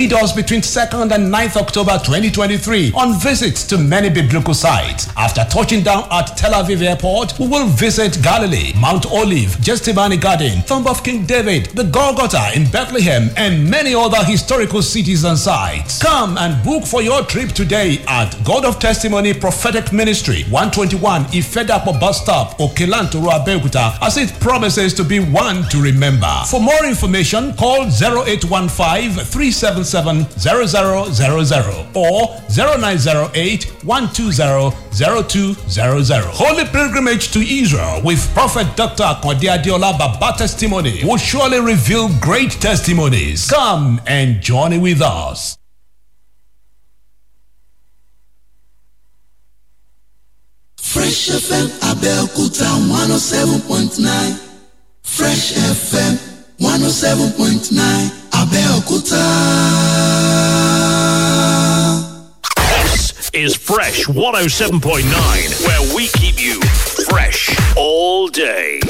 Lead us between 2nd and 9th October 2023 on visits to many biblical sites. After touching down at Tel Aviv Airport, we will visit Galilee, Mount Olive, Gethsemane Garden, Tomb of King David, the Golgotha in Bethlehem, and many other historical cities and sites. Come and book for your trip today at God of Testimony Prophetic Ministry, 121 Ifedapo Bus Stop, Okelantoro Abeokuta, as it promises to be one to remember. For more information, call 0815 377 0000 or 0908 120 0200. Holy pilgrimage to Israel with Prophet Dr. Akwadi Adiola Baba testimony will surely reveal great testimonies. Come and journey with us. Fresh FM Abel oh point nine Fresh FM one oh seven point nine Abẹ́òkúta. This is Fresh 107.9, where we keep you fresh all day.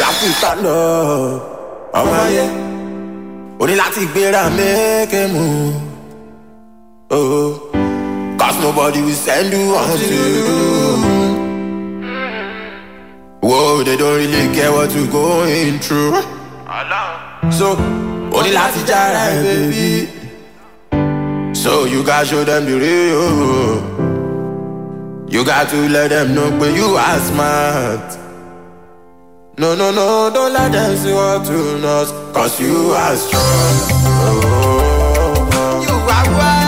láti sálọ ọmọ ayé o ní láti gbéra mékè mú oh cause nobody will send you until you whoa they don't really care what you're going through so o ní láti jára ẹ baby so you gats show them the real you got to let them know pé you are smart. No, no, no, don't let them see what you know, cause you are strong. Oh, oh, oh. you are wise.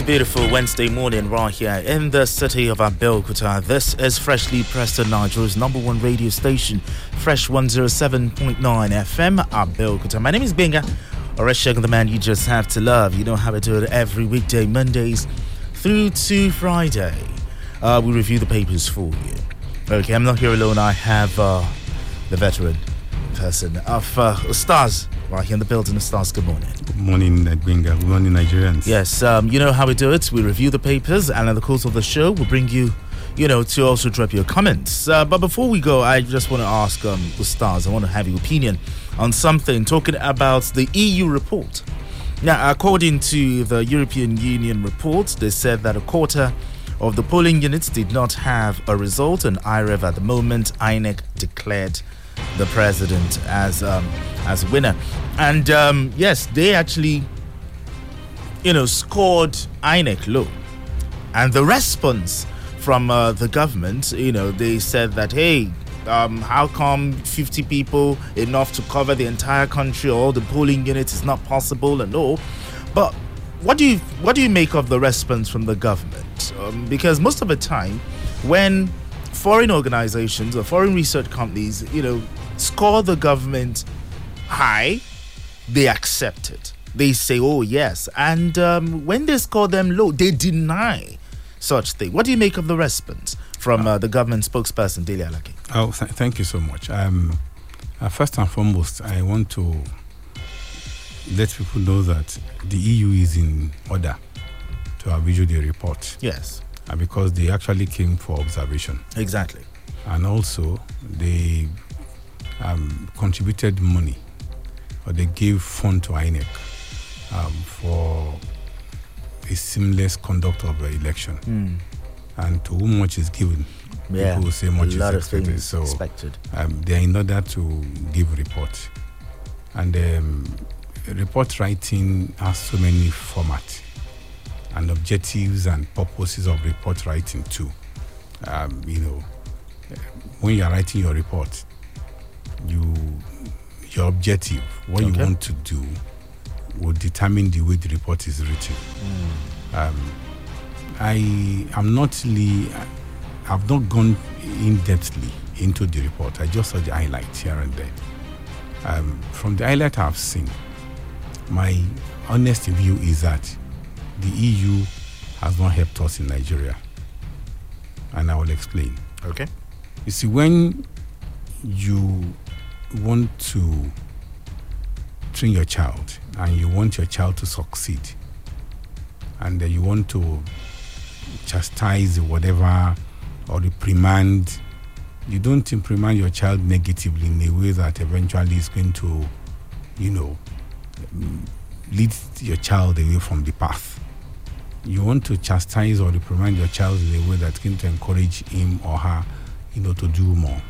It's a beautiful Wednesday morning right here in the city of Abeokuta. This is Freshly Pressed on Nigeria's number one radio station, Fresh 107.9 FM, Abeokuta. My name is Benga, Oreshek, the man you just have to love. You know how I do it every weekday, Mondays through to Friday. Uh, we review the papers for you. Okay, I'm not here alone. I have uh, the veteran person of uh, Stars right here in the building of Stars. Good morning. Good morning, Edwinga. Good morning, Nigerians. Yes, um, you know how we do it. We review the papers, and in the course of the show, we'll bring you, you know, to also drop your comments. Uh, but before we go, I just want to ask um, the stars. I want to have your opinion on something talking about the EU report. Now, according to the European Union report, they said that a quarter of the polling units did not have a result, and IREV at the moment, INEC declared the president as um, as winner. And um, yes, they actually, you know, scored INEC low. And the response from uh, the government, you know, they said that, hey, um, how come 50 people enough to cover the entire country, all the polling units is not possible and all. But what do you what do you make of the response from the government? Um, because most of the time, when foreign organizations or foreign research companies, you know, score the government high, they accept it. They say, "Oh yes," and um, when they score them low, they deny such thing. What do you make of the response from uh, the government spokesperson, Dele Alake? Oh, th- thank you so much. Um, uh, first and foremost, I want to let people know that the EU is in order to have issued a report Yes, uh, because they actually came for observation. exactly. And also, they um, contributed money or they gave fund to INEC um, for a seamless conduct of the election. And to whom much is given. Yeah, people will say much is expected. So expected. um, they are in order to give report. And um, report writing has so many formats. And objectives and purposes of report writing too. Um, you know, uh, when you are writing your report, you your objective, what Okay. you want to do, will determine the way the report is written. Um, I am not really, I've not gone in depthly into the report. I just saw the highlights here and there. Um, from the highlight I've seen, my honest view is that the EU has not helped us in Nigeria. And I will explain. Okay. You see, when you want to train your child and you want your child to succeed, and you want to chastise whatever or reprimand, you don't reprimand your child negatively in a way that eventually is going to, you know, lead your child away from the path. You want to chastise or reprimand your child in a way that's going to encourage him or her, you know, to do more.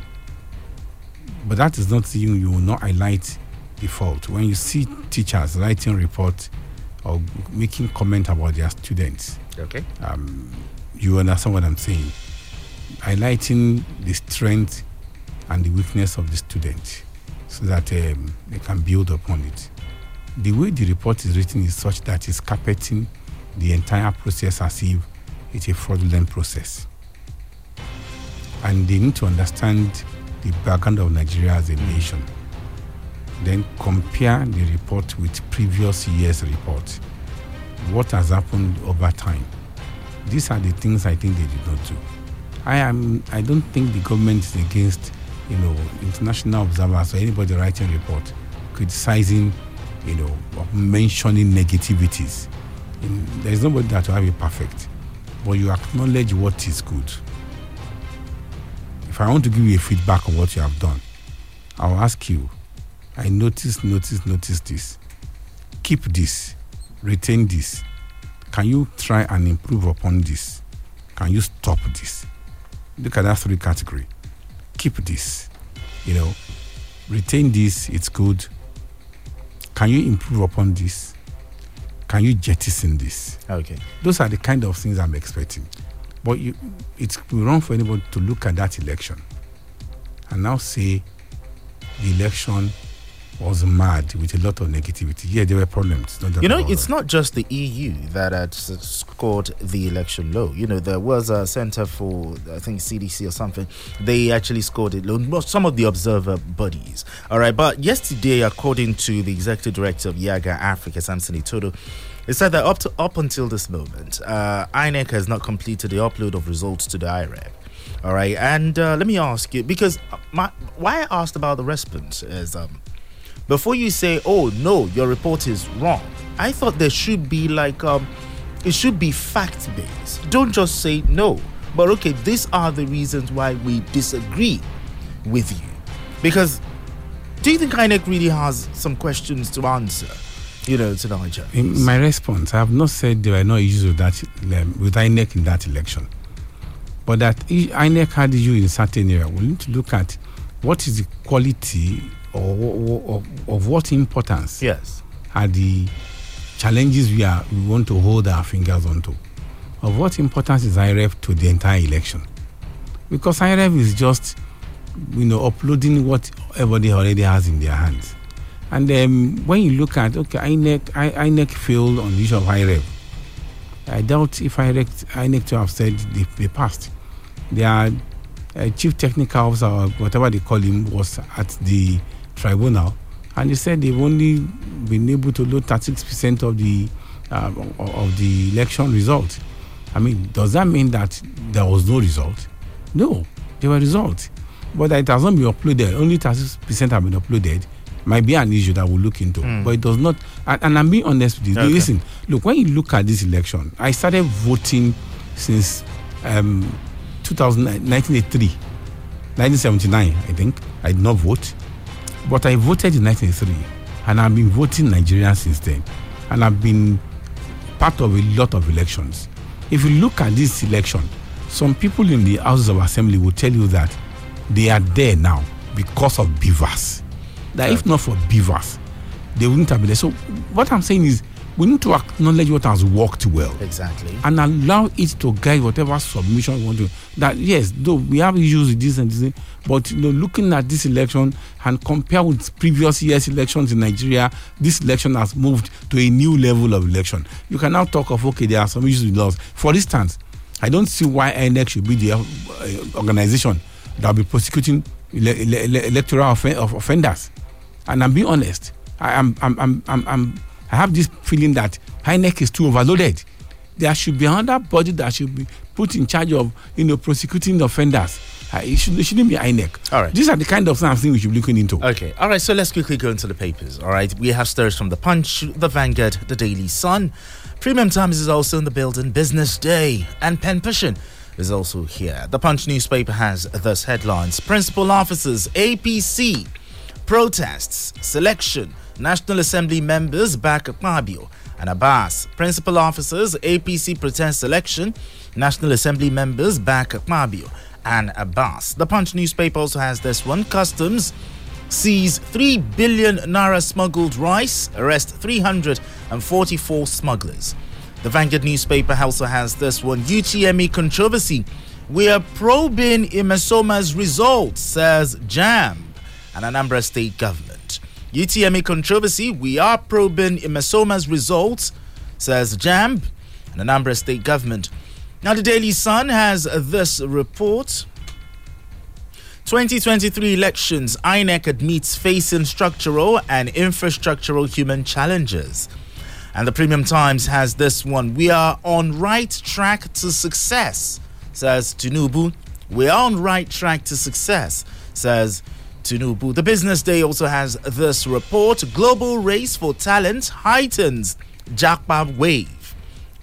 But that is not you. You will not highlight the fault when you see teachers writing report or making comment about their students. Okay. Um, you understand what I'm saying? Highlighting the strength and the weakness of the student so that um, they can build upon it. The way the report is written is such that it's carpeting the entire process as if it's a fraudulent process. And they need to understand the background of Nigeria as a nation. Then compare the report with previous year's report. What has happened over time? These are the things I think they did not do. I am. I don't think the government is against, you know, international observers or anybody writing a report, criticizing, you know, mentioning negativities. There is nobody that will have it perfect, but you acknowledge what is good. If I want to give you a feedback on what you have done, I'll ask you. I notice, notice, notice this. Keep this. Retain this. Can you try and improve upon this? Can you stop this? Look at that three category. Keep this. You know, retain this. It's good. Can you improve upon this? Can you jettison this? Okay. Those are the kind of things I'm expecting. But you, it's wrong for anybody to look at that election and now say the election was mad with a lot of negativity. Yeah, there were problems. You know, it's not just the EU that had scored the election low. You know, there was a center for, I think, CDC or something. They actually scored it low. Some of the observer bodies. All right. But yesterday, according to the executive director of Yiaga Africa, Samson Itodo, he said that up to up until this moment, uh, INEC has not completed the upload of results to the IREV. All right, and uh, let me ask you because my why I asked about the response is um, before you say, "Oh no, your report is wrong," I thought there should be like um, it should be fact based. Don't just say no, but okay, these are the reasons why we disagree with you. Because do you think INEC really has some questions to answer? You know, to. In my response, I have not said there were no issues with that um, with INEC in that election, but that INEC had issue in a certain area. We need to look at what is the quality or, or, of, of what importance Yes. are the challenges we are we want to hold our fingers onto. Of what importance is IREV to the entire election? Because IREV is just you know uploading what everybody already has in their hands. And um, when you look at okay, INEC, I, INEC failed on the issue of IREV. I doubt if INEC, INEC to have said they, they passed. Their uh, chief technical officer, or whatever they call him, was at the tribunal, and he said they've only been able to load 36% of the uh, of the election result. I mean, does that mean that there was no result? No, there were results, but that it has not been uploaded. Only 36% have been uploaded. Might be an issue that we'll look into, but it does not. And, and I'm being honest with you. Okay. Listen, look, when you look at this election, I started voting since um, 2000, 1983, 1979, I think. I did not vote, but I voted in 1983, and I've been voting Nigeria since then, and I've been part of a lot of elections. If you look at this election, some people in the Houses of Assembly will tell you that they are there now because of BVAS. That if not for BVAS, they wouldn't have been there. So what I'm saying is We need to acknowledge what has worked well Exactly. and allow it to guide whatever submission we want to. That yes, though we have issues with this and this, but you know, looking at this election and compare with previous years' elections in Nigeria, this election has moved to a new level of election. You can now talk of okay, there are some issues with laws. For instance, I don't see why INEC should be the uh, organization that will be prosecuting ele- ele- ele- electoral offen- of offenders. And I'm being honest. I am I'm, I'm, I'm, I'm I have this feeling that INEC is too overloaded. There should be another body that should be put in charge of you know prosecuting offenders. Uh, it, should, it shouldn't be INEC. All right. These are the kind of things we should be looking into. Okay, all right, so let's quickly go into the papers. All right, we have stories from The Punch, The Vanguard, The Daily Sun. Premium Times is also in the building, Business Day, and Pen Pushing is also here. The Punch newspaper has thus headlines Principal Officers, APC, protests, selection, National Assembly members back Akpabio and Abbas. Principal officers, APC protest selection, National Assembly members back Akpabio and Abbas. The Punch newspaper also has this one Customs seize 3 billion naira smuggled rice, arrest 344 smugglers. The Vanguard newspaper also has this one UTME controversy. We are probing Mmesoma's results, says JAMB and Anambra state government. UTME controversy. We are probing Mmesoma's results, says JAMB and the Anambra state government. Now, the Daily Sun has this report. 2023 elections, INEC admits facing structural and infrastructural human challenges. And the Premium Times has this one. We are on right track to success, says Tinubu. We are on right track to success, says Tinubu. The Business Day also has this report. Global race for talent heightens japa wave.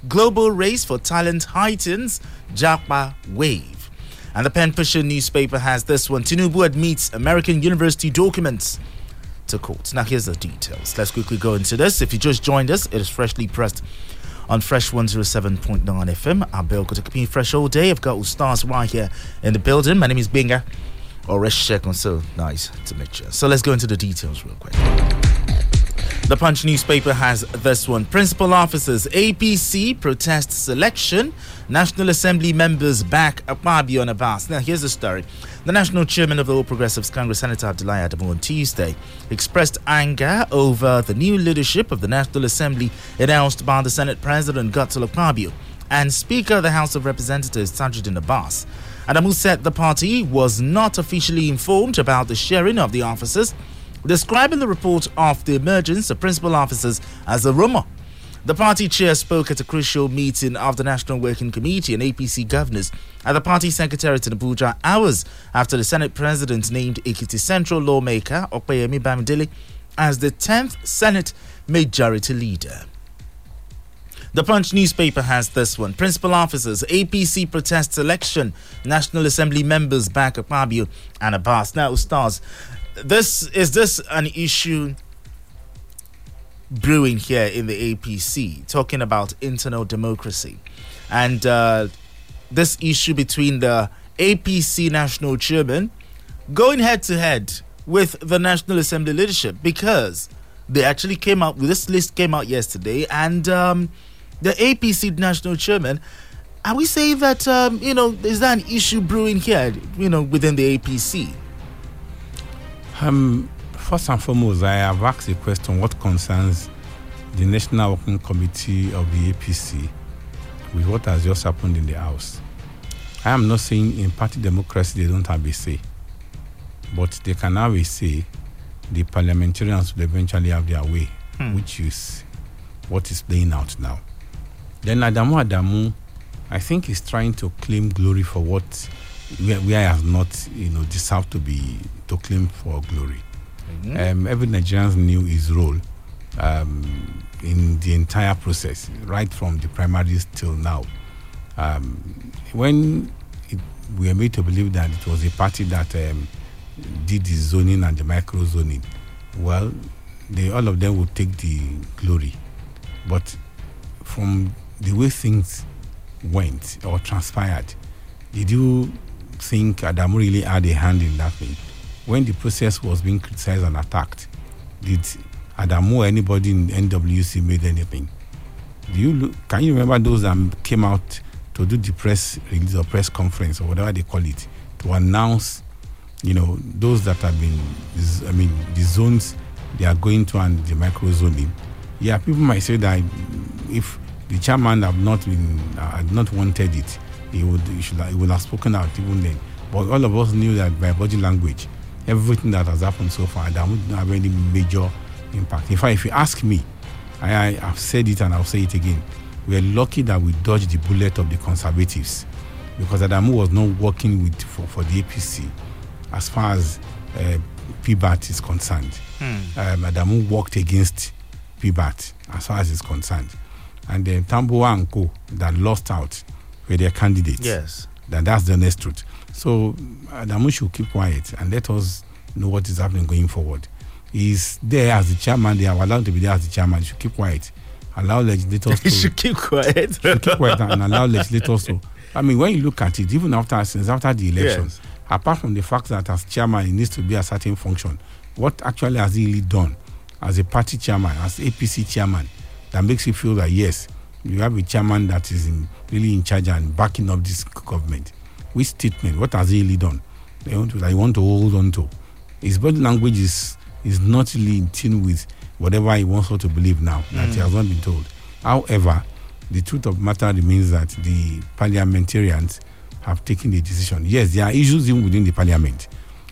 Global race for talent heightens japa wave. And the Pen Pusher newspaper has this one. Tinubu admits American university documents to court. Now, here's the details. Let's quickly go into this. If you just joined us, it is freshly pressed on Fresh 107.9 FM. I'm Bill me fresh all day. I've got all stars right here in the building. My name is Benga or Reshek. So nice to meet you. So let's go into the details real quick. The Punch newspaper has this one. Principal officers, APC protest selection. National Assembly members back Akpabio and Abbas. Now, here's the story. The national chairman of the All Progressives Congress, Senator Abdullahi Adamu, on Tuesday expressed anger over the new leadership of the National Assembly announced by the Senate President, Godswill Akpabio, and Speaker of the House of Representatives, Tajuddin Abbas. Adamu said the party was not officially informed about the sharing of the officers describing the report of the emergence of principal officers as a rumor. The party chair spoke at a crucial meeting of the National Working Committee and APC governors at the party secretariat in Abuja hours after the Senate president named Ekiti Central lawmaker Opeyemi Bamidele as the 10th Senate majority leader. The Punch newspaper has this one. Principal officers, APC protests election, National Assembly members back Akpabio and Abbas. Now, stars, this is this an issue brewing here in the APC, talking about internal democracy, and uh, this issue between the APC national chairman going head to head with the National Assembly leadership because they actually came out this list came out yesterday, and um, the APC national chairman. Are we saying that um, you know is that an issue brewing here, you know, within the APC? Um, first and foremost, I have asked a question what concerns the National Working Committee of the APC with what has just happened in the House. I am not saying in party democracy they don't have a say, but they can have a say. The parliamentarians will eventually have their way, which is what is playing out now. Then Adamu Adamu, I think, is trying to claim glory for what where, where I have not, you know, deserved to be to claim for glory. Um, every Nigerian knew his role um, in the entire process, right from the primaries till now. Um, when it, we were made to believe that it was a party that um, did the zoning and the micro zoning, well, they, all of them would take the glory. But from the way things went or transpired, did you think Adamu really had a hand in that thing? When the process was being criticized and attacked, did Adamu or anybody in NWC made anything? Do you look, can you remember those that came out to do the press release or press conference or whatever they call it to announce, you know, those that have been, I mean, the zones they are going to and the micro zoning. Yeah, people might say that if the chairman have not been uh, had not wanted it, he would he should have, he would have spoken out even then. But all of us knew that by body language, everything that has happened so far, that wouldn't have any major impact. In fact, if you ask me, I, I have said it and I'll say it again. We are lucky that we dodged the bullet of the conservatives because Adamu was not working with for, for the APC as far as uh, PBAT is concerned. Um, Adamu worked against PBAT as far as is concerned. And then Tamboa and Co. that lost out were their candidates. Yes. That that's the next truth. So Adamu should keep quiet and let us know what is happening going forward. He's there as the chairman. They are allowed to be there as the chairman. He should keep quiet. Allow legislators to should keep quiet. should keep quiet and allow legislators to. I mean, when you look at it, even after since after the elections, apart from the fact that as chairman he needs to be a certain function, what actually has he really done as a party chairman, as APC chairman, that makes you feel that yes, you have a chairman that is in, really in charge and backing up this government. Which statement? What has he really done? They want to, that you want to hold on to. His body language is is not really in tune with whatever he wants her to believe now that he hmm. has not been told. However, the truth of the matter remains that the parliamentarians have taken the decision. Yes, there are issues even within the parliament,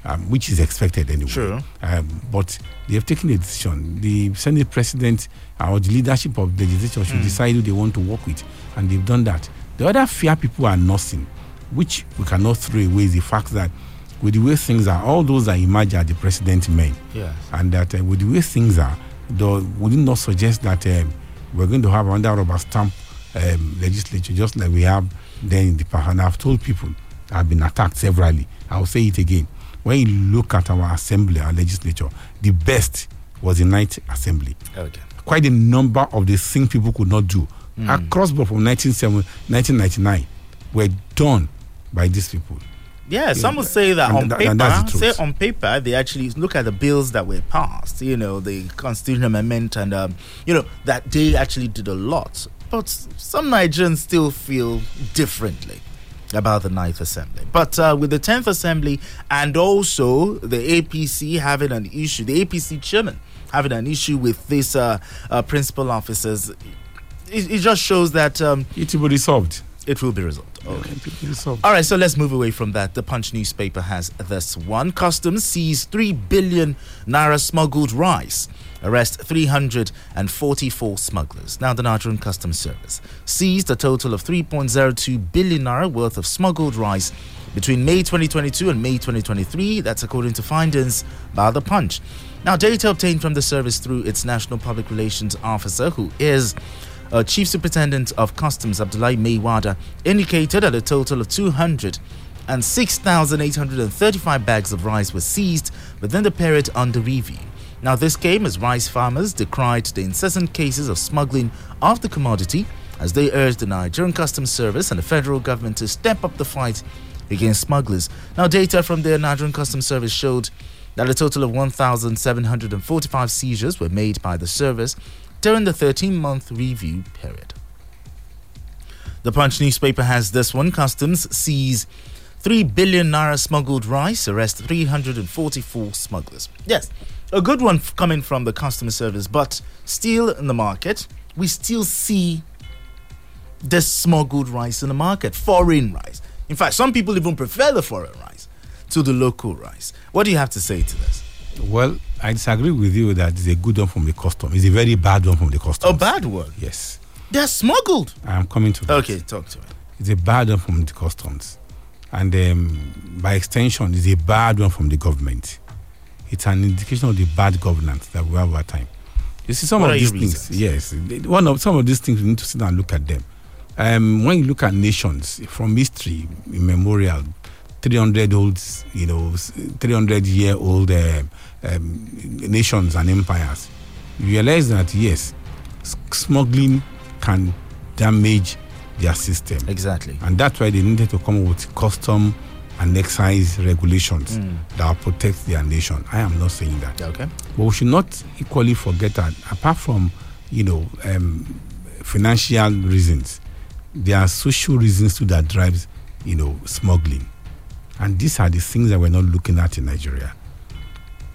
um, which is expected anyway. Sure. Um, but they have taken a decision. The Senate president or the leadership of the legislature should decide who they want to work with, and they've done that. The other fear people are nursing, which we cannot throw away, is the fact that with the way things are, all those that emerge are the president men Yes. and that uh, with the way things are, though, would it not suggest that um, we're going to have another rubber stamp um, legislature just like we have then in the past? And I've told people I've been attacked severally. I'll say it again. When you look at our assembly, our legislature, the best was the ninth assembly. Okay. Quite a number of the things people could not do across board from 1970 1999 were done by these people. Yeah, some would say that And on tha- and that's paper, say on paper, they actually look at the bills that were passed, you know, the constitutional amendment, and, um, you know, that they actually did a lot. But some Nigerians still feel differently about the Ninth Assembly. But uh, with the 10th Assembly and also the APC having an issue, the APC chairman having an issue with these uh, uh, principal officers, it, it just shows that um, It will be resolved. it will be resolved. Okay. It will be resolved. All right, so let's move away from that. The Punch newspaper has this one. Customs sees 3 billion naira smuggled rice. Arrest 344 smugglers. Now, the Nigerian Customs Service seized a total of 3.02 billion naira worth of smuggled rice between May 2022 and May 2023. That's according to findings by the Punch. Now, data obtained from the service through its National Public Relations Officer, who is uh, Chief Superintendent of Customs Abdullahi Maiwada indicated that a total of 200 and 6,835 bags of rice were seized within the period under review. Now, this came as rice farmers decried the incessant cases of smuggling of the commodity as they urged the Nigerian Customs Service and the federal government to step up the fight against smugglers. Now, data from the Nigerian Customs Service showed that a total of 1,745 seizures were made by the service during the 13 month review period. The Punch newspaper has this one Customs seize 3 billion naira smuggled rice, arrest 344 smugglers. Yes, a good one coming from the customer Service, but still in the market, we still see this smuggled rice in the market, foreign rice. In fact, some people even prefer the foreign rice to the local rice. What do you have to say to this? Well, I disagree with you that it's a good one from the custom. It's a very bad one from the custom. A bad one. Yes. They're smuggled. I'm coming to that. Okay, talk to me. It's a bad one from the customs. And um, by extension, it's a bad one from the government. It's an indication of the bad governance that we have over time. You see, some What of these things, yes, one of some of these things we need to sit down and look at them. Um, when you look at nations from history, immemorial, 300 old, you know, 300 year old uh, um, nations and empires, you realize that yes, smuggling can damage their system. Exactly. And that's why they needed to come up with custom and excise regulations that will protect their nation. I am not saying that. Okay. But we should not equally forget that apart from, you know, um, financial reasons. There are social reasons too that drives, you know, smuggling. And these are the things that we're not looking at in Nigeria.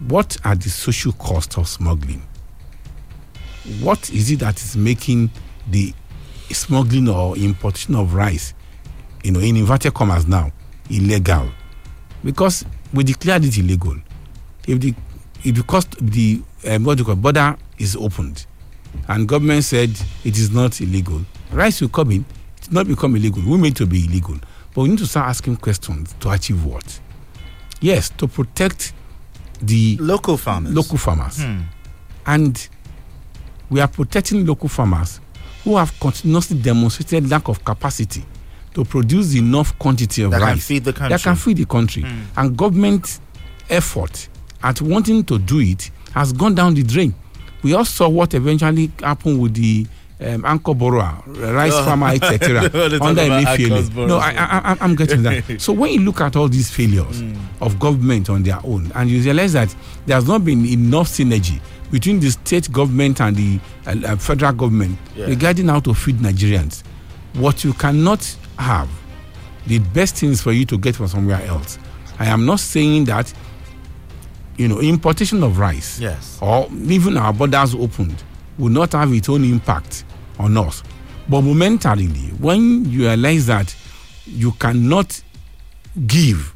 What are the social costs of smuggling? What is it that is making the smuggling or importation of rice, you know, in inverted commas now, illegal? Because we declared it illegal. If the if because the um, what do you call border is opened, and government said it is not illegal, rice will come in. It will not become illegal. We made to be illegal, but we need to start asking questions to achieve what? Yes, to protect the Local farmers. local farmers. And we are protecting local farmers who have continuously demonstrated lack of capacity to produce enough quantity of That can rice feed the that can feed the country. And government effort at wanting to do it has gone down the drain. We all saw what eventually happened with the um, Anchor Borrower, rice Oh. farmer, etc. Under Emefiele. No, I, I'm getting that. so when you look at all these failures Mm. of government on their own, and you realize that there has not been enough synergy between the state government and the uh, uh, federal government Yeah. regarding how to feed Nigerians, what you cannot have, the best things for you to get from somewhere else. I am not saying that, you know, importation of rice Yes. or even our borders opened will not have its own impact on us. But momentarily, when you realize that you cannot give,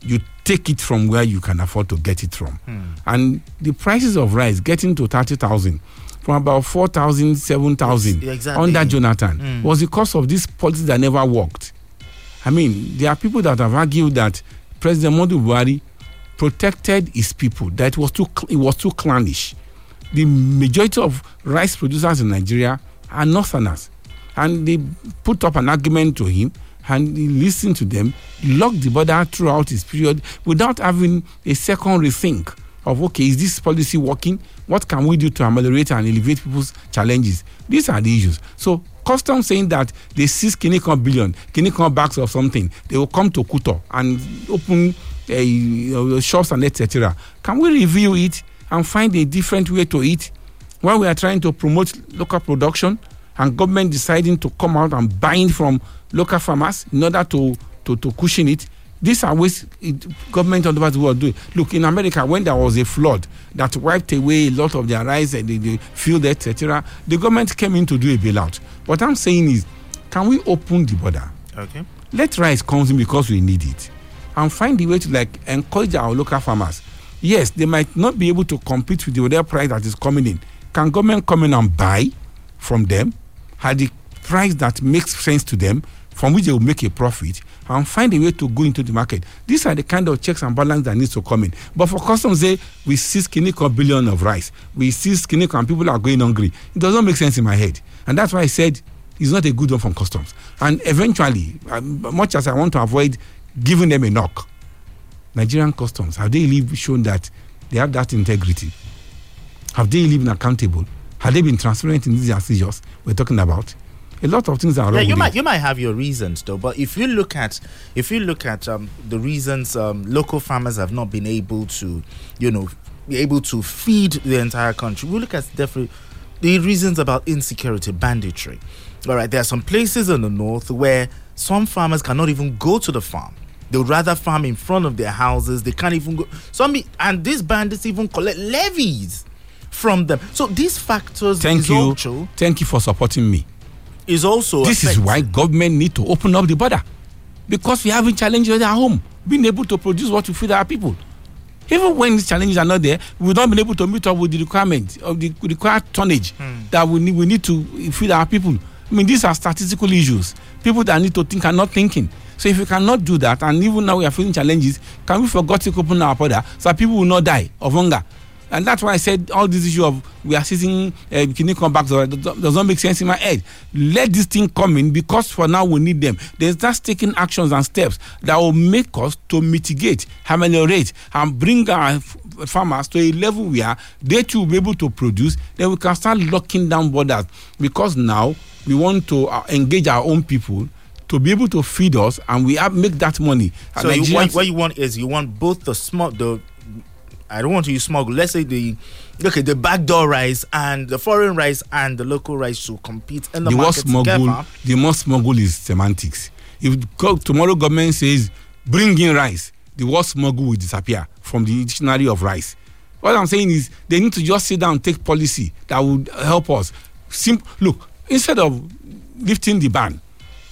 you take it from where you can afford to get it from. Hmm. And the prices of rice getting to 30,000 from about 4,000, 7,000 exactly. under Jonathan mm. was because of this policy that never worked. I mean, there are people that have argued that President Modu Buhari protected his people, that it was too, it was too clannish. The majority of rice producers in Nigeria are northerners. And they put up an argument to him and he listened to them, locked the border throughout his period without having a second rethink of, okay, is this policy working? What can we do to ameliorate and elevate people's challenges? These are the issues. So, custom saying that they seize Kinikon billion, Kinikon bags of something, they will come to Kuto and open uh, shops and etc. Can we review it and find a different way to eat While we are trying to promote local production and government deciding to come out and buying from local farmers in order to, to, to cushion it? These are ways it, government all over the world do it. Look, in America, when there was a flood that wiped away a lot of their rice and the, the field, etc., the government came in to do a bailout. What I'm saying is, can we open the border? Okay. let rice comes in because we need it and find a way to like encourage our local farmers yes they might not be able to compete with the other price that is coming in can government come in and buy from them at the price that makes sense to them from which they will make a profit and find a way to go into the market these are the kind of checks and balance that needs to come in but for customs say we seize kiniko billion of rice we seize kiniko and people are going hungry it doesn't make sense in my head and that's why i said it's not a good one from customs. And eventually, um, much as I want to avoid giving them a knock, Nigerian customs have they really shown that they have that integrity? Have they really been accountable? Have they been transparent in these seizures we're talking about? A lot of things are Yeah, wrong you with might it. you might have your reasons though, but if you look at if you look at um, the reasons um, local farmers have not been able to, you know, be able to feed the entire country, we look at definitely the reasons about insecurity, banditry. All right, there are some places in the north where some farmers cannot even go to the farm. They would rather farm in front of their houses. They can't even go. Some and these bandits even collect levies from them. So these factors Thank you. Thank you for supporting me. Is also This is why government need to open up the border. Because we having challenges at home, being able to produce what we feed our people. Even when these challenges are not there, we've not been able to meet up with the requirement of the required tonnage hmm. that we need, we need to feed our people. I mean, these are statistical issues. People that need to think are not thinking. So if we cannot do that, and even now we are facing challenges, can we forget to open our border so that people will not die of hunger? And that's why I said all this issue of we are seizing uh, kidney comebacks or does does not make sense in my head. Let this thing come in because for now we need them. There's just taking actions and steps that will make us to mitigate, ameliorate, and bring our farmers to a level where they too will be able to produce. Then we can start locking down borders because now we want to uh, engage our own people to be able to feed us and we have make that money. And So you want, what you want is you want both the small, the I don't want to use smuggle. Let's say the okay, the backdoor rice and the foreign rice and the local rice should compete in the, the market smuggle together. the more smuggle is semantics if tomorrow government says bring in rice the word smuggle will disappear from the dictionary of rice what i'm saying is they need to just sit down and take policy that would help us Sim- look instead of lifting the ban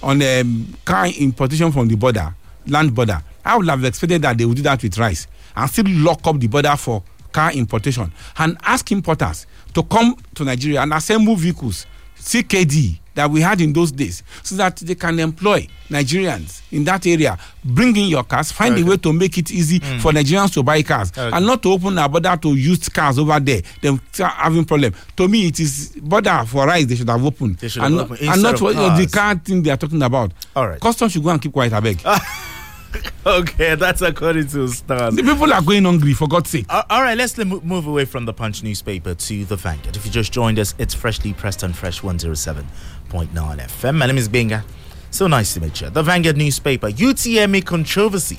on um, car importation from the border land border i would have expected that they would do that with rice and still lock up the border for car importation and ask importers to come to nigeria and assemble vehicles ckd that we had in those days so that they can employ nigerians in that area bring in your cars find Okay. a way to make it easy hmm. for nigerians to buy cars Okay. and not to open our border to used cars over there. Then start having problem. To me it is border for rice they should have opened. They should and, have not- opened and not the car thing they are talking about. All right. custom should go and keep quiet abeg Okay, that's according to Stars. the people are going hungry for god's sake Uh, all right, let's mo- move away from the Punch newspaper to the Vanguard. If you just joined us, it's freshly pressed on Fresh 107.9 FM. My name is Benga. So nice to meet you. The Vanguard newspaper, UTME controversy.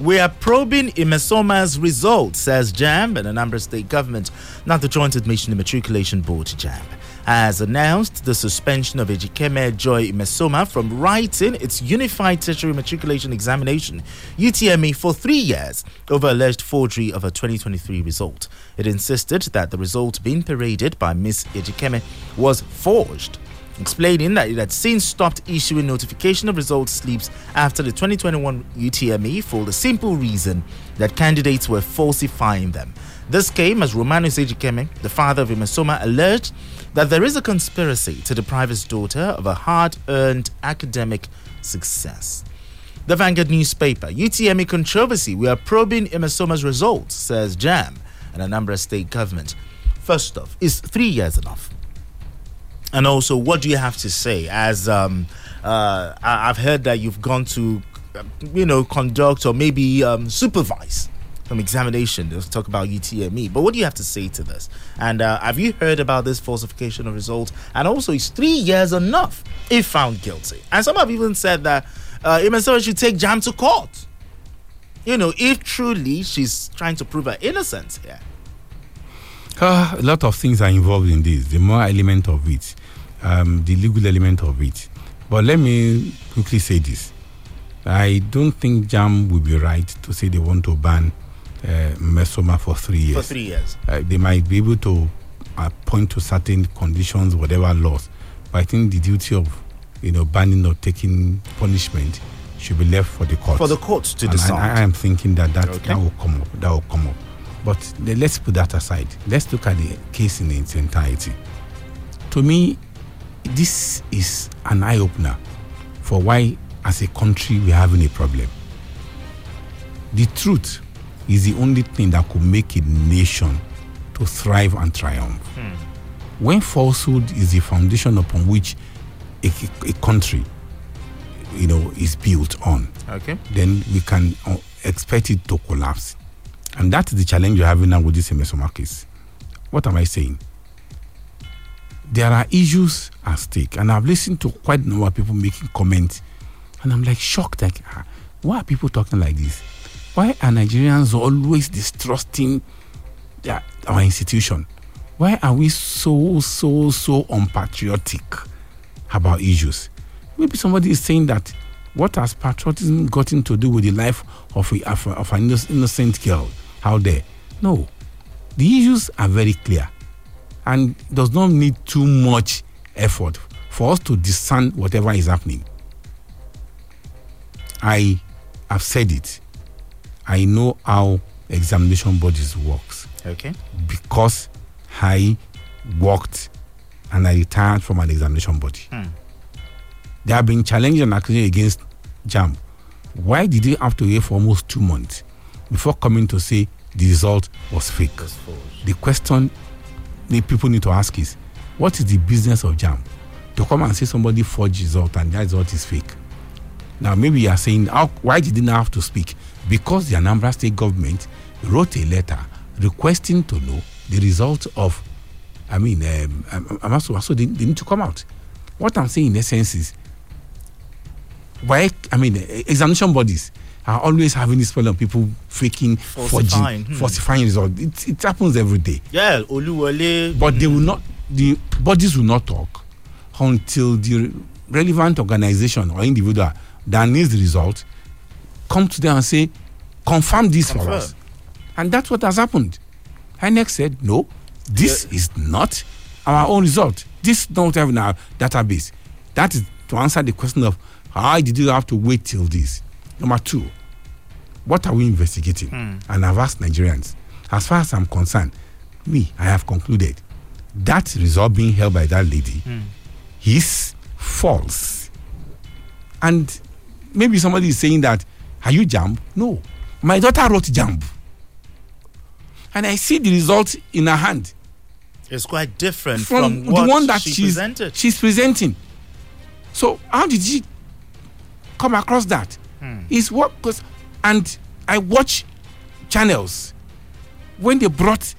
We are probing Imesoma's results, says JAMB and Anambra state government, not the Joint Admission and Matriculation Board, JAMB. Has announced the suspension of Ejikeme Joy Mesoma from writing its Unified Tertiary Matriculation Examination, UTME, for three years over alleged forgery of a 2023 result. It insisted that the result being paraded by Miss Ejikeme was forged explaining that it had since stopped issuing notification of results slips after the 2021 UTME for the simple reason that candidates were falsifying them. This came as Romanus Ejikeme, the father of Mmesoma, alleged that there is a conspiracy to deprive his daughter of a hard-earned academic success. The Vanguard newspaper, UTME controversy. We are probing Mmesoma's results, says JAMB and Anambra state government. First off, is three years enough? And also, what do you have to say? As um, uh, I- I've heard that you've gone to, you know, conduct or maybe um, supervise some examination. Let's talk about UTME. But what do you have to say to this? And uh, have you heard about this falsification of results? And also, is three years enough if found guilty? And some have even said that uh, Mmesoma should take JAMB to court. You know, if truly she's trying to prove her innocence here. Uh, a lot of things are involved in this. The more element of it, um, the legal element of it. But let me quickly say this: I don't think JAMB will be right to say they want to ban uh, Mesoma for three years. For three years. Uh, they might be able to uh, point to certain conditions, whatever laws. But I think the duty of you know banning or taking punishment should be left for the court. For the courts to And I- decide. I, am thinking that that, Okay. that will come up. That will come up. But le- let's put that aside. Let's look at the case in its entirety. To me, this is an eye opener for why, as a country, we're having a problem. The truth is the only thing that could make a nation to thrive and triumph. When falsehood is the foundation upon which a, a country, you know, is built on, Okay. then we can uh, expect it to collapse. And that's the challenge you're having now with this Mmesoma case. What am I saying? There are issues at stake, and I've listened to quite a number of people making comments, and I'm like shocked. Like, ah, why are people talking like this? Why are Nigerians always distrusting our institution? Why are we so, so, so unpatriotic about issues? Maybe somebody is saying that what has patriotism gotten to do with the life of, a, of, of an innocent girl out there? No. The issues are very clear and does not need too much effort for us to discern whatever is happening. I have said it. I know how examination bodies works Okay. because I worked and I retired from an examination body. Hmm. They have been challenging and accusing against JAMB. Why did they have to wait for almost two months before coming to say the result was fake? The question the people need to ask is what is the business of JAMB? To come and say somebody forged result and that result is fake. Now, maybe you are saying, how, why did they not have to speak? Because the Anambra state government wrote a letter requesting to know the result of, I mean, um, um, um, so, so they, they need to come out. What I'm saying in essence is, why, I mean, examination bodies, are always having this problem of people faking, forging, hmm. falsifying results. It, it happens every day. Yeah, Oluwole. But they will not, the bodies will not talk until the relevant organization or individual that needs the result come to them and say, confirm this for us. And that's what has happened. INEC said, no, this is not our own result. This don't have in our database. That is to answer the question of how did you have to wait till this? Number two, what are we investigating? Hmm. And I've asked Nigerians. As far as I'm concerned, me, I have concluded that result being held by that lady hmm. is false. And maybe somebody is saying that, are you JAMB? No. My daughter wrote JAMB. And I see the result in her hand It's quite different from, from, what the one that she she's, presented. she's presenting. So how did she come across that? Is what because and I watch channels when they brought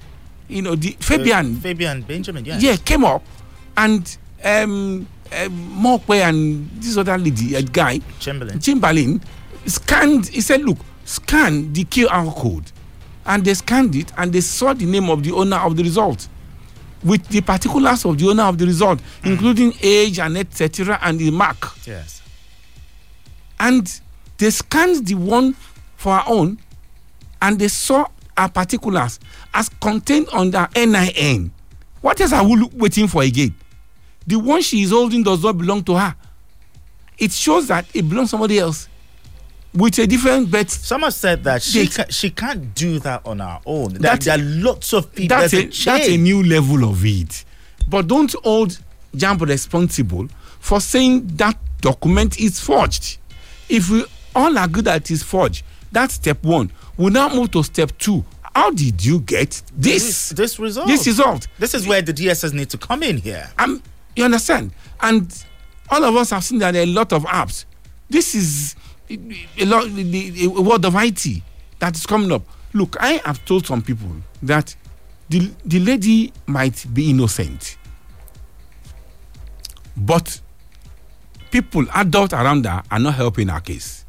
you know the Fabian Fabian Benjamin, yeah. yeah came up and um, um Mokwe and this other lady a guy Chamberlain. Chamberlain scanned he said look scan the QR code and they scanned it and they saw the name of the owner of the result with the particulars of the owner of the result including age and etc and the mark Yes. and they scanned the one for our own and they saw our particulars as contained under NIN. What else are we waiting for again? The one she is holding does not belong to her. It shows that it belongs to somebody else with a different bet. Someone said that she They- ca- she can't do that on her own. That, there are lots of people. That's a, a that's a new level of it. But don't hold Jambo responsible for saying that document is forged. If we all agree that it is forged, that's step one. We now move to step two. How did you get this? this result. This result. This is where the DSS need to come in here. Um, you understand? And all of us have seen that there are a lot of apps. This is a lot the, word of IT that is coming up. Look, I have told some people that the the lady might be innocent, but people, adults around her, are not helping her case.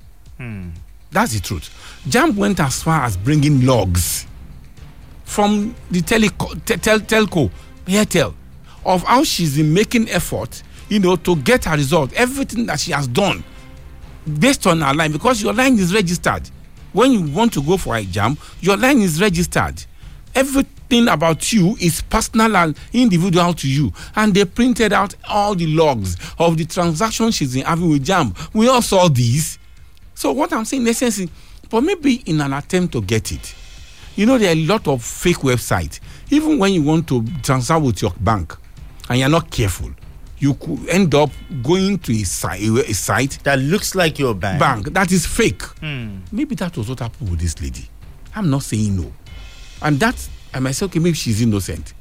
That's the truth. JAMB went as far as bringing logs from the teleco- te- tel- telco, Airtel, of how she's been making effort, you know, to get her result. Everything that she has done based on her line, because your line is registered. When you want to go for a JAMB, your line is registered. Everything about you is personal and individual to you. And they printed out all the logs of the transactions she's been having with JAMB. We all saw these. So what I'm saying in essence is, but maybe in an attempt to get it, you know there are a lot of fake websites. Even when you want to transfer with your bank and you're not careful, you could end up going to a site, a site That looks like your bank. bank that is fake. Hmm. Maybe that was what happened with this lady. I'm not saying no. And that I might say, okay, maybe she's innocent.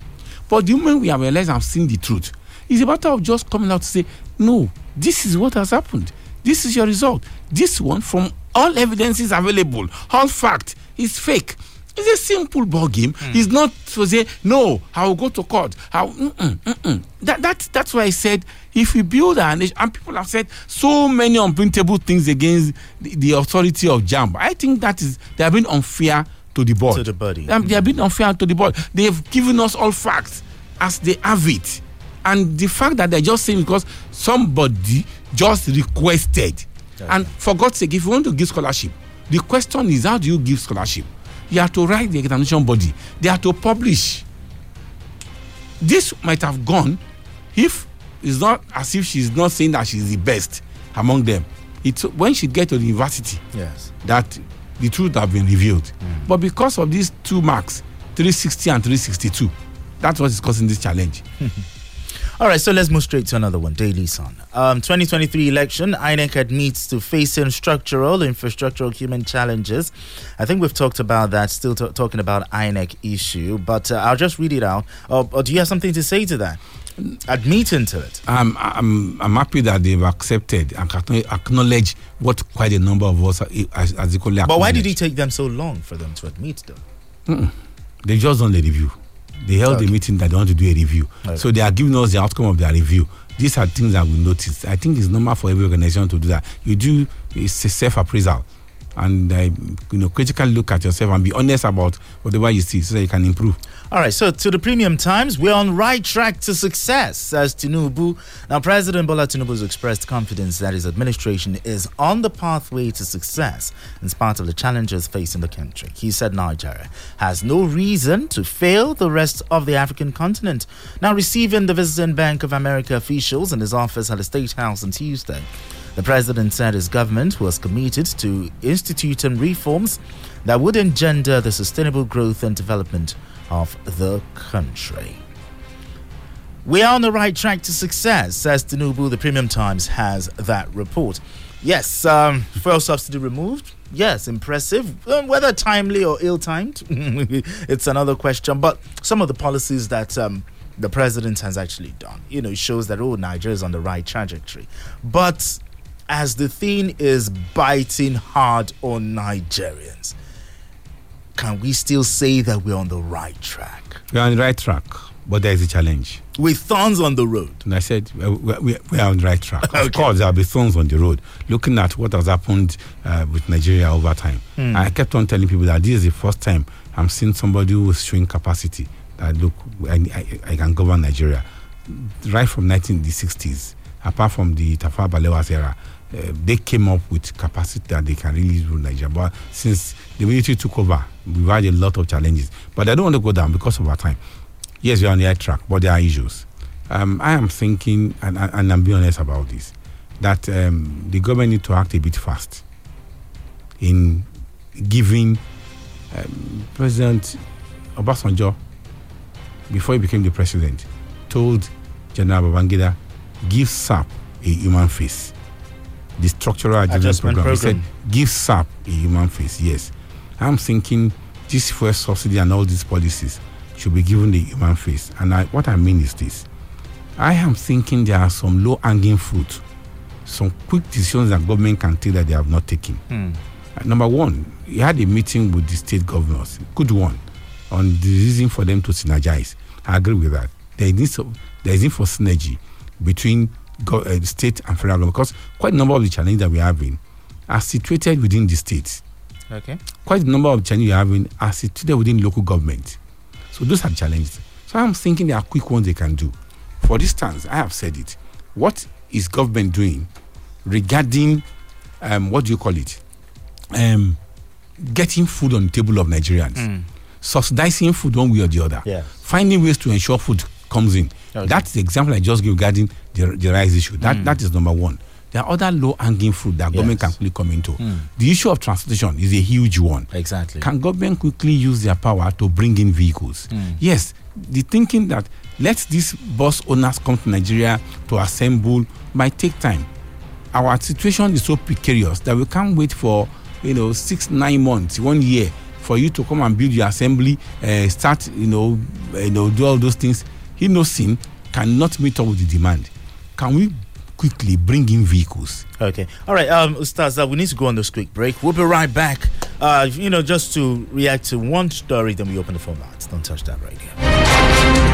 But the moment we have realized I've seen the truth, it's a matter of just coming out to say, no, this is what has happened. This is your result. This one, from all evidences available, all fact, is fake. It's a simple ball game. Hmm. It's not to say, no, I will go to court. Will, mm-mm, mm-mm. That, that, that's why I said, if we build our nation, and people have said so many unprintable things against the, the authority of JAMB. I think that is, they have been unfair to the board. To the body. Um, they have been unfair to the board. They have given us all facts as they have it. And the fact that they're just saying because somebody just requested. And for God's sake, if you want to give scholarship, the question is how do you give scholarship? You have to write the examination body. They have to publish. This might have gone if it's not as if she's not saying that she's the best among them. It's when she get to the university Yes. that the truth have been revealed. Mm. But because of these two marks, 360 and 362, that's what is causing this challenge. All right, so let's move straight to another one. Daily Sun. Um, 2023 election, INEC admits to facing structural, infrastructural, human challenges. I think we've talked about that, still t- talking about INEC issue, but uh, I'll just read it out. Or, or do you have something to say to that? Admitting to it. I'm, I'm, I'm happy that they've accepted and acknow- acknowledge what quite a number of us are, as, as equally But why did it take them so long for them to admit, though? They just done the review. They held Okay. a meeting that they want to do a review. Okay. So they are giving us the outcome of their review. These are things that we noticed. I think it's normal for every organization to do that. You do it's a self appraisal. and uh, you know critically look at yourself and be honest about whatever you see so that you can improve. All right, so to the premium times, we're on right track to success, says Tinubu. Now, President Bola Tinubu has expressed confidence that his administration is on the pathway to success in spite of the challenges facing the country. He said Nigeria has no reason to fail the rest of the African continent. Now, receiving the Visiting Bank of America officials in his office at the State House on Tuesday, the president said his government was committed to instituting reforms that would engender the sustainable growth and development of the country. We are on the right track to success, says Tinubu. The Premium Times has that report. Yes, um, fuel subsidy removed. Yes, impressive. Um, whether timely or ill-timed, it's another question. But some of the policies that um, the president has actually done, you know, shows that oh, Nigeria is on the right trajectory. But as the thing is biting hard on Nigerians, can we still say that we're on the right track? We are on the right track, but there is a challenge. With thorns on the road. And I said, we, we, we are on the right track. Of course, there will be thorns on the road. Looking at what has happened uh, with Nigeria over time, I kept on telling people that this is the first time I'm seeing somebody who is showing capacity. That look, I, I, I can govern Nigeria. Right from 1960s, apart from the Tafawa Balewa's era, uh, they came up with capacity that they can really rule Nigeria. But since the military took over, we've had a lot of challenges. But I don't want to go down because of our time. Yes, we're on the right track, but there are issues. Um, I am thinking, and, and I'm being honest about this, that um, the government need to act a bit fast in giving um, President Obasanjo, before he became the president, told General Babangida, give SAP a human face. The structural adjustment, Adjustment program. program. He said, give SAP a human face. Yes. I'm thinking this first subsidy and all these policies should be given the human face. And I, what I mean is this I am thinking there are some low hanging fruit, some quick decisions that government can take that they have not taken. Uh, Number one, he had a meeting with the state governors, good one, on the reason for them to synergize. I agree with that. There is need, there is need for synergy between go, uh, the state and federal government because quite a number of the challenges that we are having are situated within the states. Okay. Quite a number of challenges we are having are situated within local government. So those are challenges. So I'm thinking there are quick ones they can do. For instance, I have said it. What is government doing regarding um, what do you call it? Um, getting food on the table of Nigerians, subsidizing food one way or the other, Yes. finding ways to ensure food comes in. Okay. That's the example I just gave regarding the, the rice issue. That that is number one. There are other low hanging fruit that government can quickly come into. The issue of transportation is a huge one. Exactly. Can government quickly use their power to bring in vehicles? Yes, the thinking that let these bus owners come to Nigeria to assemble might take time. Our situation is so precarious that we can't wait for you know six nine months, one year for you to come and build your assembly, uh, start you know eh, you know do all those things. Innoson cannot meet up with the demand. Can we quickly bring in vehicles? Okay. All right, um, Ustaz, we need to go on this quick break. We'll be right back. Uh, you know, just to react to one story, then we open the lines. Don't touch that right here.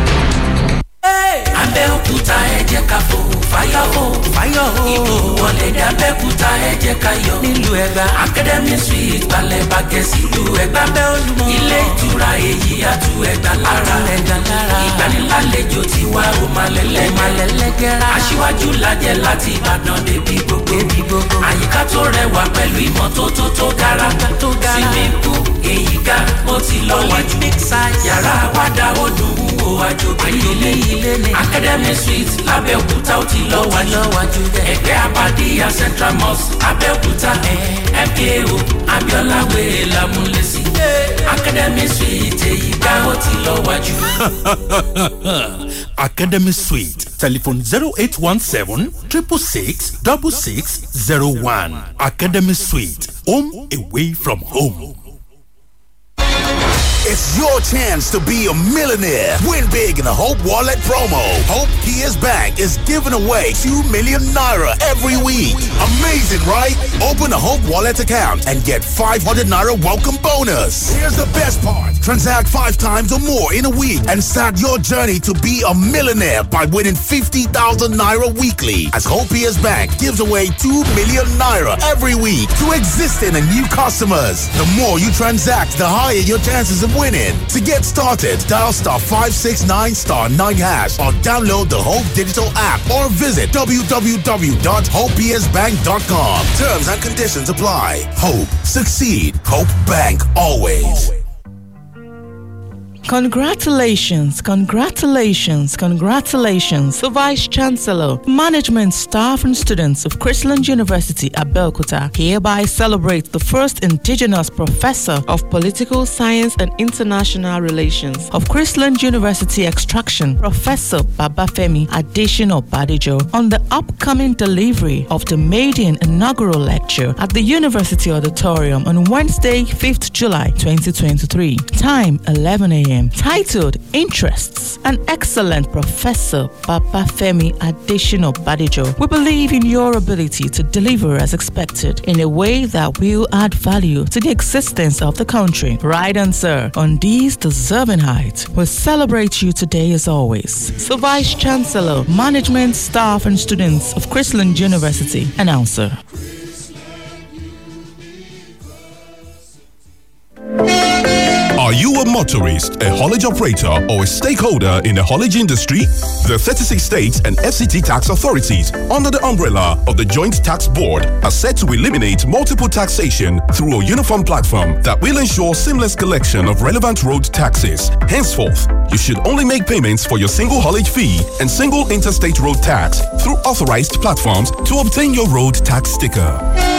Abẹ́òkúta ẹ jẹ́ ká fò fáyọ̀ o. fáyọ̀ o. ìbò wọlé dé Abẹ́òkúta ẹ jẹ́ ká yọ̀. nílùú Ẹ̀gbá. Academy suite balẹ̀ bàgẹ́ sílùú Ẹ̀gbá. Abẹ́ Olúmọ. ilé ìtura èyí àtú Ẹ̀gbá lára. Ẹ̀gbá lára. ìgbanilálejò ti wá o máa lẹ́lẹ́. o máa lẹ́lẹ́ gẹ́ra. aṣíwájú lajẹ láti Ìbàdàn débi gbogbo. débi gbogbo. àyíká tó rẹwà pẹ̀lú ìmọ́tótó tó gara. tó gara. swimming pool èyí ga ó ti lọ wájú. yàrá àwàdà ó dùn ún wo àjòkè ilé ilé ní. Academy suite lábẹ́òkúta ó ti lọ wájú. ẹgbẹ́ abadíyà central mosque abẹ́òkúta MKO Abiola wèrè lámúlẹ́sí. Academy suite èyí ga ó ti lọ wájú. Academy Suite. Telephone 0817 666 6601. Academy Suite. Home away from home. It's your chance to be a millionaire. Win big in the Hope Wallet promo. Hope PS Bank is giving away 2 million naira every week. Amazing, right? Open a Hope Wallet account and get 500 naira welcome bonus. Here's the best part. Transact five times or more in a week and start your journey to be a millionaire by winning 50,000 naira weekly as Hope PS Bank gives away 2 million naira every week to existing and new customers. The more you transact, the higher your chances of winning. To get started, dial star 569 star 9 hash or download the Hope digital app or visit www.hopepsbank.com. Terms and conditions apply. Hope, succeed. Hope Bank always. Congratulations, congratulations, congratulations, the Vice Chancellor, management, staff, and students of Chrisland University Abeokuta hereby celebrate the first indigenous professor of political science and international relations of Chrisland University extraction, Professor Babafemi Adesina Badejo, on the upcoming delivery of the maiden inaugural lecture at the University Auditorium on Wednesday, 5th July 2023. Time 11 a.m. Titled Interests. An excellent professor, Babafemi Adesina Badejo. We believe in your ability to deliver as expected in a way that will add value to the existence of the country. Right answer on these deserving heights. We celebrate you today as always. So Vice Chancellor, Management, Staff and Students of Chrisland University, announcer. Are you a motorist, a haulage operator, or a stakeholder in the haulage industry? The 36 states and FCT tax authorities, under the umbrella of the Joint Tax Board, are set to eliminate multiple taxation through a uniform platform that will ensure seamless collection of relevant road taxes. Henceforth, you should only make payments for your single haulage fee and single interstate road tax through authorized platforms to obtain your road tax sticker.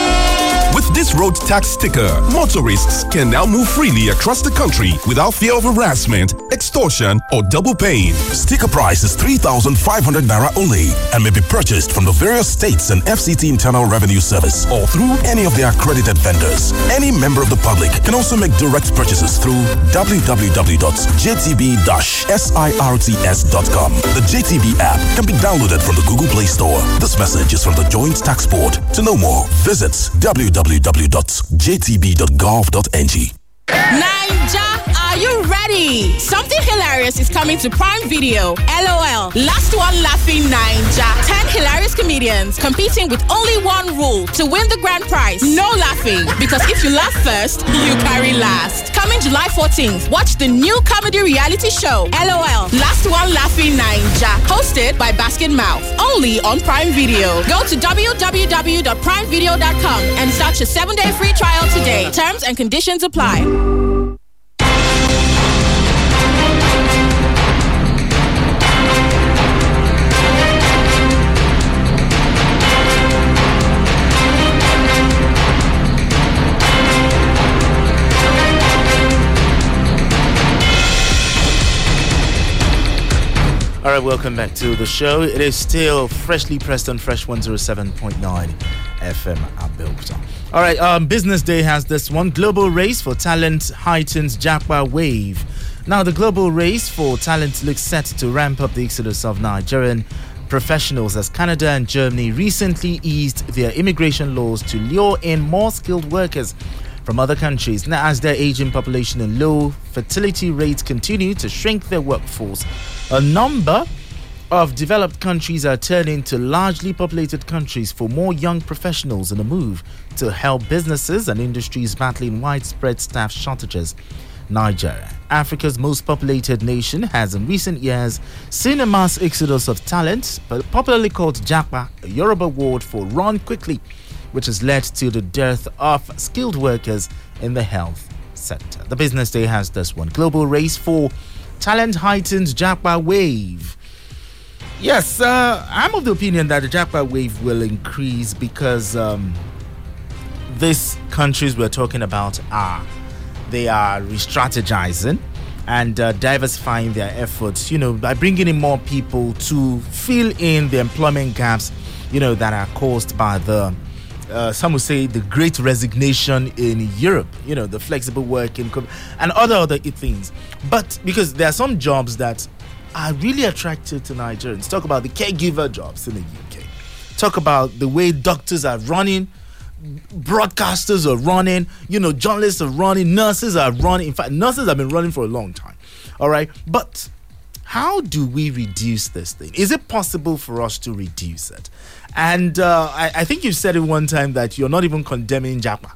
With this road tax sticker, motorists can now move freely across the country without fear of harassment, extortion, or double paying. Sticker price is 3,500 naira only and may be purchased from the various states and FCT Internal Revenue Service or through any of their accredited vendors. Any member of the public can also make direct purchases through www.jtb-sirts.com. The JTB app can be downloaded from the Google Play Store. This message is from the Joint Tax Board. To know more, visit www www.jtb.gov.ng. Naija, are you ready? Something hilarious is coming to Prime Video. LOL. Last one laughing Naija. 10 hilarious comedians competing with only one rule to win the grand prize. No laughing. Because if you laugh first, you carry last. Coming July 14th, watch the new comedy reality show. LOL. Last one laughing Naija. Hosted by Basketmouth. Only on Prime Video. Go to www.primevideo.com and start your seven day free trial today. Terms and conditions apply. All right, welcome back to the show. It is still freshly pressed on Fresh 107.9 FM Abeokuta. All right, um, Business Day has this one global race for talent heightens Japa wave. Now, the global race for talent looks set to ramp up the exodus of Nigerian professionals as Canada and Germany recently eased their immigration laws to lure in more skilled workers from other countries. Now, as their aging population and low fertility rates continue to shrink their workforce, a number of developed countries are turning to largely populated countries for more young professionals in a move to help businesses and industries battling widespread staff shortages. Nigeria, Africa's most populated nation, has in recent years seen a mass exodus of talent, popularly called Japa, a Yoruba word for run quickly, which has led to the dearth of skilled workers in the health sector. The Business Day has this one global race for talent heightens Japa wave. Yes, uh, I'm of the opinion that the Japa wave will increase because um, these countries we're talking about are they are re-strategizing and uh, diversifying their efforts. You know, by bringing in more people to fill in the employment gaps. You know that are caused by the uh, some would say the great resignation in Europe, you know, the flexible working and other other things. But because there are some jobs that are really attractive to Nigerians. Talk about the caregiver jobs in the UK. Talk about the way doctors are running, broadcasters are running, you know, journalists are running, nurses are running. In fact, nurses have been running for a long time. All right. But how do we reduce this thing? Is it possible for us to reduce it? And uh, I, I think you said it one time that you're not even condemning Japa.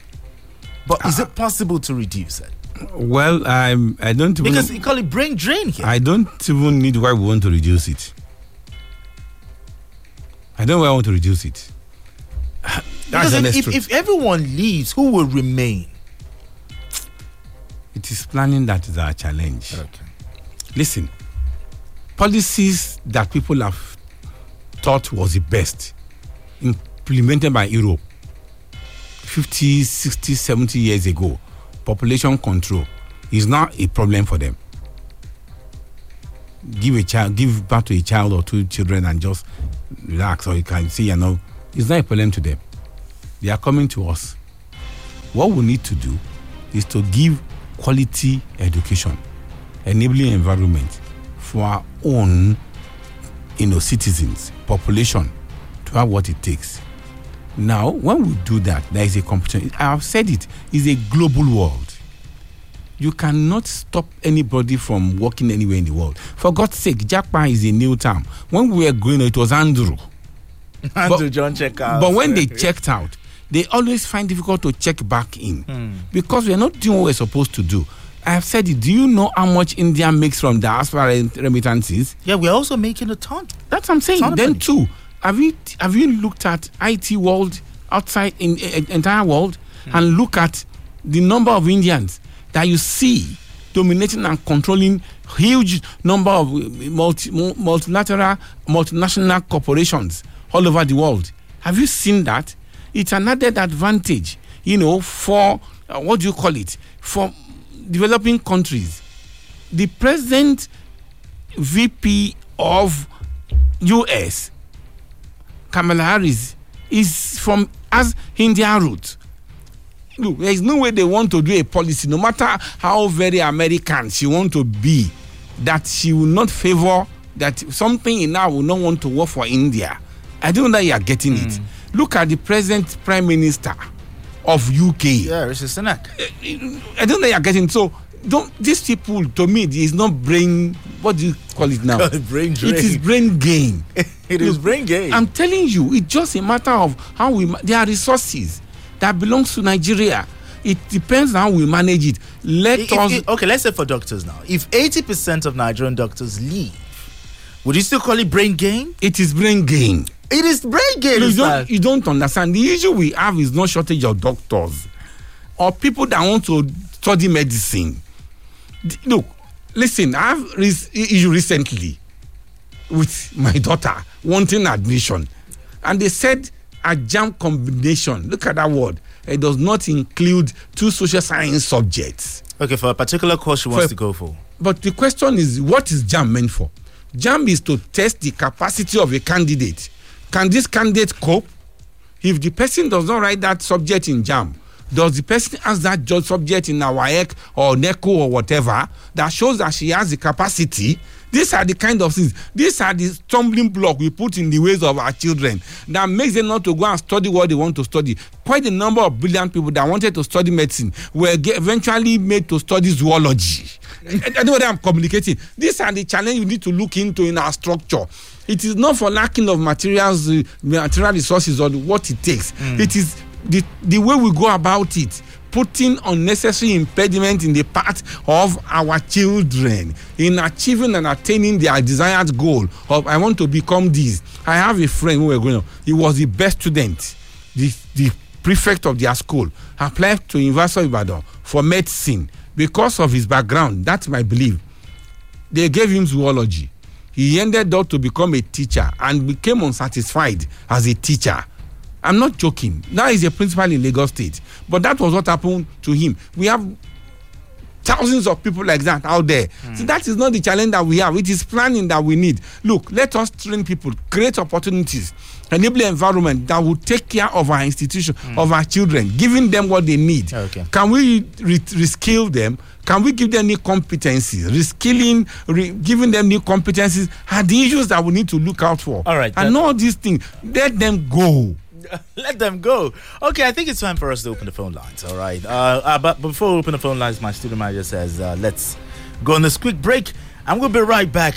But is it possible to reduce it? Well, I'm, I don't even. Because you call it brain drain here. I don't even need why we want to reduce it. I don't know why I want to reduce it. That's Because if, if, if everyone leaves, who will remain? It is planning that is our challenge. Okay. Listen, policies that people have thought was the best implemented by Europe 50, 60, 70 years ago, population control is not a problem for them. Give a child, give birth to a child or two children and just relax, or you can see, you know, it's not a problem to them. They are coming to us. What we need to do is to give quality education, enabling environment for our own, you know, citizens, population to have what it takes. Now, when we do that, there is a competition. I have said it is a global world. You cannot stop anybody from working anywhere in the world. For God's sake, Japa is a new term. When we were going, it was Andrew. Andrew John check out. But when they checked out, they always find difficult to check back in hmm. because we are not doing what we're supposed to do. I have said it. Do you know how much India makes from diaspora remittances? Yeah, we're also making a ton. That's what I'm saying. Then money. too, have you have you looked at IT world outside in uh, entire world and look at the number of Indians that you see dominating and controlling huge number of uh, multi, multilateral multinational corporations all over the world. Have you seen that? It's an added advantage, you know, for uh, what do you call it? For developing countries. The present VP of US, Kamala Harris, is from as India root. Look, there is no way they want to do a policy, no matter how very American she want to be, that she will not favor that something in her will not want to work for India. I don't know that you are getting it. Hmm. Look at the present prime minister of UK. Yeah, Rishi Sunak. Eh, I don't know you are getting so. Don't these people to me is not brain. What do you call it now? Brain drain. It is brain gain. It is brain gain. I'm telling you, it's just a matter of how we. There are resources that belongs to Nigeria. It depends on how we manage it. Let If- us. if- okay, let's say for doctors now. If 80% of Nigerian doctors leave, would you still call it brain gain? It is brain gain. It is brain gain. You, don't, you don't understand. The issue we have is not shortage of doctors or people that want to study medicine. Look, listen, I have issue recently with my daughter wanting admission, and they said a JAMB combination. Look at that word. It does not include two social science subjects. Okay, for a particular course she wants For- to go for. But the question is, what is JAMB meant for? JAMB is to test the capacity of a candidate. Can this candidate cope? If the person does not write that subject in JAMB, does the person ask that judge subject in WAEC or NECO or whatever that shows that she has the capacity? These are the kind of things. These are the stumbling block we put in the ways of our children that makes them not to go and study what they want to study. Quite a number of brilliant people that wanted to study medicine were eventually made to study zoology. I know what I'm communicating. These are the challenge we need to look into in our structure. It is not for lacking of materials, uh, material resources or what it takes. It is the, the way we go about it, putting unnecessary impediment in the path of our children in achieving and attaining their desired goal of I want to become this. I have a friend who were going on. He was the best student, the, the prefect of their school, applied to University of Ibadan for medicine because of his background. That's my belief. They gave him zoology. He ended up to become a teacher and became unsatisfied as a teacher. I'm not joking. Now he's a principal in Lagos State. But that was what happened to him. We have thousands of people like that out there. So hmm. that is not the challenge that we have. It is planning that we need. Look, let us train people, create opportunities, enable environment that will take care of our institution, hmm. of our children, giving them what they need. Okay. Can we re- reskill them? Can we give them new competencies? Reskilling, re- giving them new competencies are the issues that we need to look out for. All right, And all these things, let them go. Let them go. Okay, I think it's time for us to open the phone lines. All right. Uh, uh, but before we open the phone lines, my studio manager says, uh, let's go on this quick break. and we'll be right back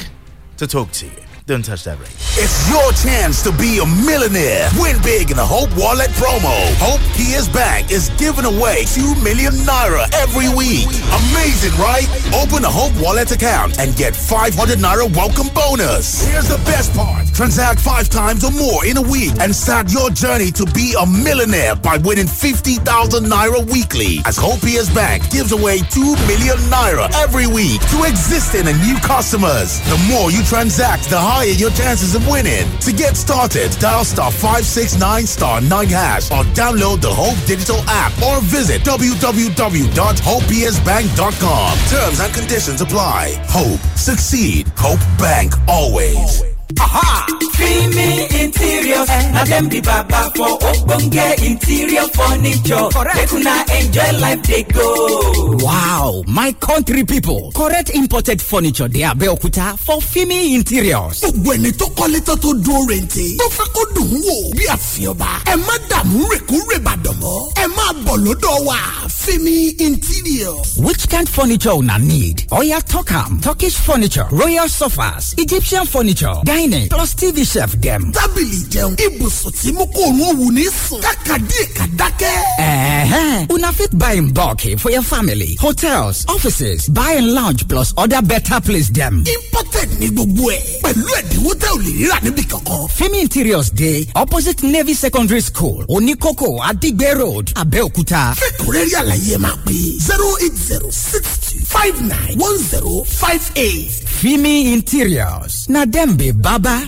to talk to you. Don't touch that ring. It's your chance to be a millionaire. Win big in the Hope Wallet promo. Hope Kia's Bank is giving away 2 million naira every week. Amazing, right? Open a Hope Wallet account and get 500 naira welcome bonus. Here's the best part transact five times or more in a week and start your journey to be a millionaire by winning 50,000 naira weekly. As Hope Kia's Bank gives away 2 million naira every week to existing and new customers. The more you transact, the higher your chances of winning. To get started, dial star 569 star 9 hash or download the Hope Digital app or visit www.hopesbank.com. Terms and conditions apply. Hope, succeed. Hope Bank always. Aha! Creamy interiors, na dem be baba for ogbonge interior furniture. Make una enjoy life dey go. Wow, my country people, correct imported furniture dey Abeokuta for Fimi Interiors. gbogbo ẹni tó kọ́lé tó tó dúró rente tó fẹ́ kó dùn ún wò bí àfihànba ẹ má dààmú rèkúrè bàdàn mọ́ ẹ má bọ̀ lọ́dọ̀ wa Femi interior. Which kind furniture una need? Oya talk am. Turkish furniture, royal sofas, Egyptian furniture, dining plus TV shelf dem. tábìlì jẹun ibùsùn tí mú kó òun òwú ní sùn káka díẹ̀ ká dákẹ́. Uh-huh. Una fit buy in bulk for your family, hotels, offices, buy in lounge plus other better place dem. imported ní gbogbo ẹ̀ pẹ̀lú ẹ̀dínwó tẹ́ ò lè ríra níbi kankan. Femi Interiors Day opposite Navy Secondary School, Onikoko, Adigbe Road, Abeokuta. fẹ́kùnrẹ́rì àlàyé máa pè zero eight zero six five nine one zero five eight. Fimi Interiors, na dem be baba.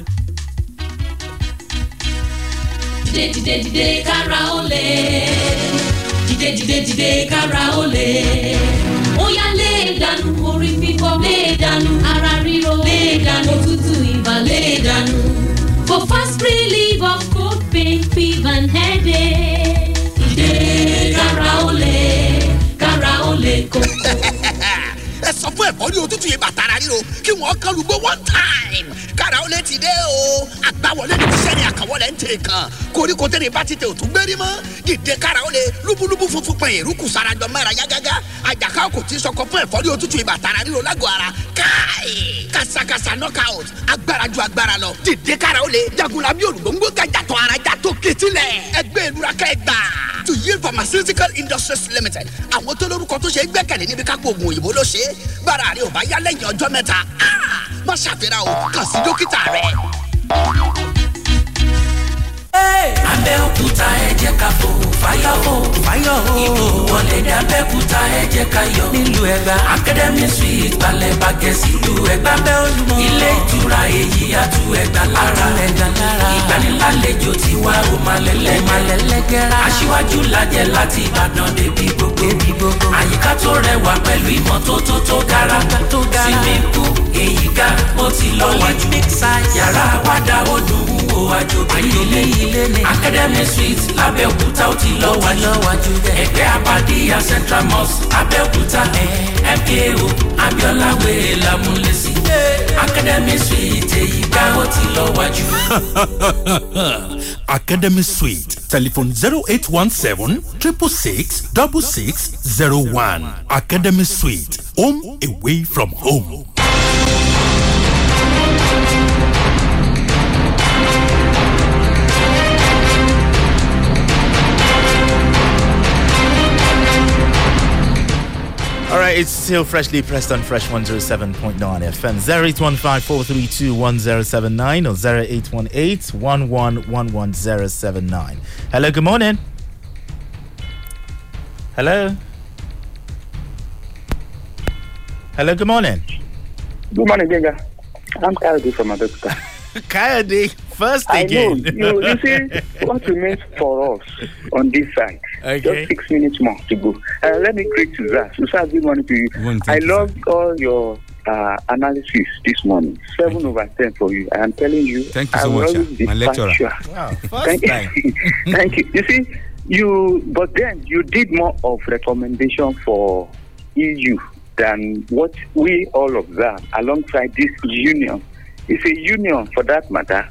dìde dìde dìde kára ó lè dìde dìde dìde kára ó lè ó yá lè dànù orí fífọ́ lè dànù ara ríro lè dànù òtútù ibà lè dànù for fast relief of cold pain fever and headache. Dìde kára ó lè kára ó lè kókó. Ẹ sọ fún ẹ̀fọ́ ní òtútù yìí bàtàrà ríro kí wọ́n kán lùgbọ́ one time. Kára ó lè ti dé o. Àgbàwọlé ní sẹ́ni àkàwọlé ń tè kan. Koríko tẹ́lẹ̀ bá ti tẹ òtún gbérí mọ́. Dìde kára ó lè lúbúlúbú funfun pẹ̀yìn rúkù sarajọ mẹ́ra yágágá. Àjàká kò tí sọkọ fún ẹ̀fọ́ ní òtútù yìí bàtàrà ríro lágọ̀ ara. Káì! Kàṣàkàṣà knockout agbára ju agbára lọ. Dìde kára ó lè jagunla bí olùgbòǹgbò gàjàtọ̀ ara jàtọ̀ kẹtìlẹ̀ ẹgbẹ́ ìlúra kẹgbà tuyi pharmaceutical industries limited. Àwọn tó lórúkọ tó ṣe é gbẹ́kẹ̀lé níbi kápò oògùn òyìnbó ló ṣe é gbára rẹ ò bá yá lẹ́yìn ọjọ́ mẹ́ta ah, má ṣàfihàn o kàn sí dókítà rẹ. Abẹ́òkúta ẹ jẹ́ ká fò fáyọ̀ o. Fáyọ̀ o. Ìbò wọlé dé Abẹ́òkúta ẹ jẹ́ ká yọ. Nílùú Ẹ̀gbá. Academy suite balẹ̀ bàgẹ́ sílùú Ẹ̀gbá. Lábẹ́ Olúmọ. Ilé ìtura èyí àtú Ẹ̀gbá lára. Ẹ̀gbá lára. Ìgbanilálejò ti wá o Màlẹ́lẹ́gẹ́. Màlẹ́lẹ́gẹ́ra. Aṣíwájú lajẹ láti Ìbàdàn débi. Àyíká tó rẹwà pẹ̀lú ìmọ́tótó tó dára. Tó dára. Swimming pool èyí ga ó ti lọ wájú. Yàrá àwàdà ó dùn ún wo àjòkè ilé. Academy suite lábẹ́òkúta ó ti lọ wájú. Ẹgbẹ́ Abadíyà Central Mosque Abẹ́òkúta. MKO Abiola Way Lamulesi. Academy suite èyí ga ó ti lọ wájú. Academy Suite. Telephone 0817 666 6601. Academy Suite. Home away from home. It's still freshly pressed on Fresh 107.9 FM. 0815 432 or 0818 111179. Hello, good morning. Hello. Hello, good morning. Good morning, Benga. I'm Kayode from Abeokuta. Kayode, first I know. You, you see, what mean for us on this side Okay. Just six minutes more to go. Uh, let me greet Suzanne. Suzanne, good morning to you. I love all your uh, analysis this morning. Seven over ten for you. I am telling you. Thank you so much, sir. My lecturer. Wow, Thank you. Thank you. You see, you but then you did more of recommendation for EU than what we all observe alongside this union. It's a union for that matter.